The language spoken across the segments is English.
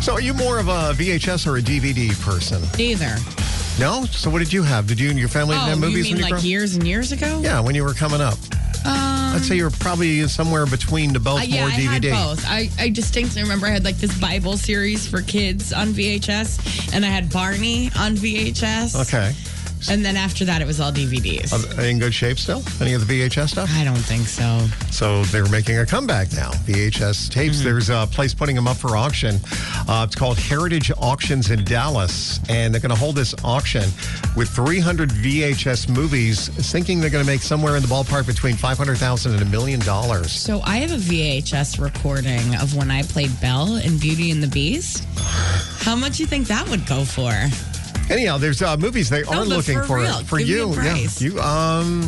So, are you more of a VHS or a DVD person? Neither. No. So, what did you have? Did you and your family Oh, have you movies mean when you like grew up? years and years ago? Yeah, when you were coming up. Um, I'd say you were probably somewhere between the both uh, yeah, more I had DVD. both. I, I distinctly remember I had like this Bible series for kids on VHS, and I had Barney on VHS. Okay. And then after that, it was all DVDs. Are they in good shape still? Any of the VHS stuff? I don't think so. So they're making a comeback now. VHS tapes. Mm-hmm. There's a place putting them up for auction. Uh, it's called Heritage Auctions in Dallas, and they're going to hold this auction with 300 VHS movies, thinking they're going to make somewhere in the ballpark between 500,000 and a million dollars. So I have a VHS recording of when I played Belle in Beauty and the Beast. How much do you think that would go for? Anyhow, there's uh, movies they are looking for for real, for give you. Yeah, you. Um,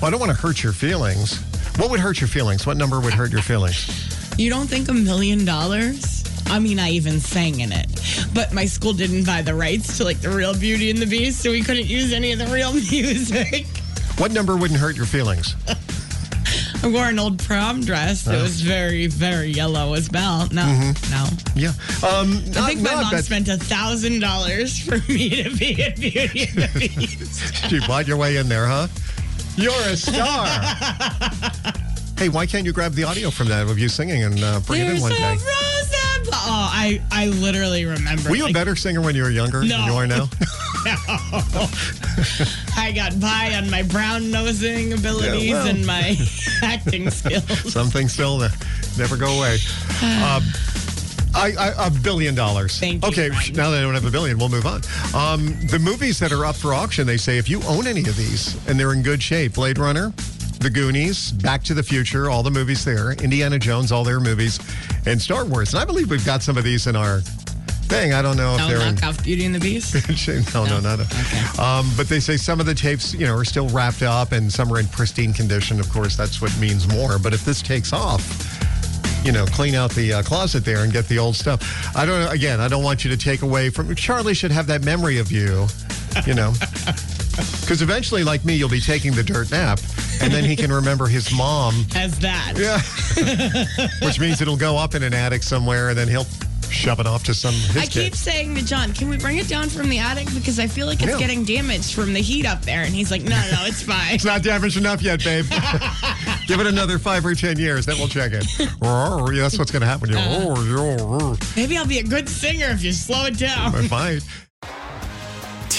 well, I don't want to hurt your feelings. What would hurt your feelings? What number would hurt your feelings? You don't think a million dollars? I mean, I even sang in it, but my school didn't buy the rights to like the real Beauty and the Beast, so we couldn't use any of the real music. What number wouldn't hurt your feelings? I wore an old prom dress It was very, very yellow as well. No, no. Yeah. Um, I think my mom spent a thousand dollars for me to be a Beauty and the Beast. You bought your way in there, huh? You're a star. hey, why can't you grab the audio from that of you singing and uh, bring it in There's one a day? Oh, I, I literally remember. Were you a better singer when you were younger than No. you are now? I got by on my brown nosing abilities Yeah, well. and my acting skills. Some things still there. never go away. Um, I, I, a billion dollars. Thank you, Okay, now that I don't have a billion, we'll move on. Um, the movies that are up for auction, they say if you own any of these and they're in good shape, Blade Runner, The Goonies, Back to the Future, all the movies there, Indiana Jones, all their movies, and Star Wars. And I believe we've got some of these in our thing. I don't know if No, they're in. off Beauty and the Beast. no, no, No? not a, Okay. um, but they say some of the tapes, you know, are still wrapped up and some are in pristine condition. Of course, that's what means more. But if this takes off, you know, clean out the uh, closet there and get the old stuff. I don't. Again, I don't want you to take away from. Charlie should have that memory of you, you know, because eventually, like me, you'll be taking the dirt nap, and then he can remember his mom. As that. Yeah, which means it'll go up in an attic somewhere, and then he'll shove it off to some his I kid. keep saying to John, can we bring it down from the attic? Because I feel like it's Yeah. getting damaged from the heat up there. And he's like, no, no, it's fine. It's not damaged enough yet, babe. Give it another five or ten years, then we'll check it. Yeah, that's what's going to happen. Oh, Maybe I'll be a good singer if you slow it down. oh. Fine.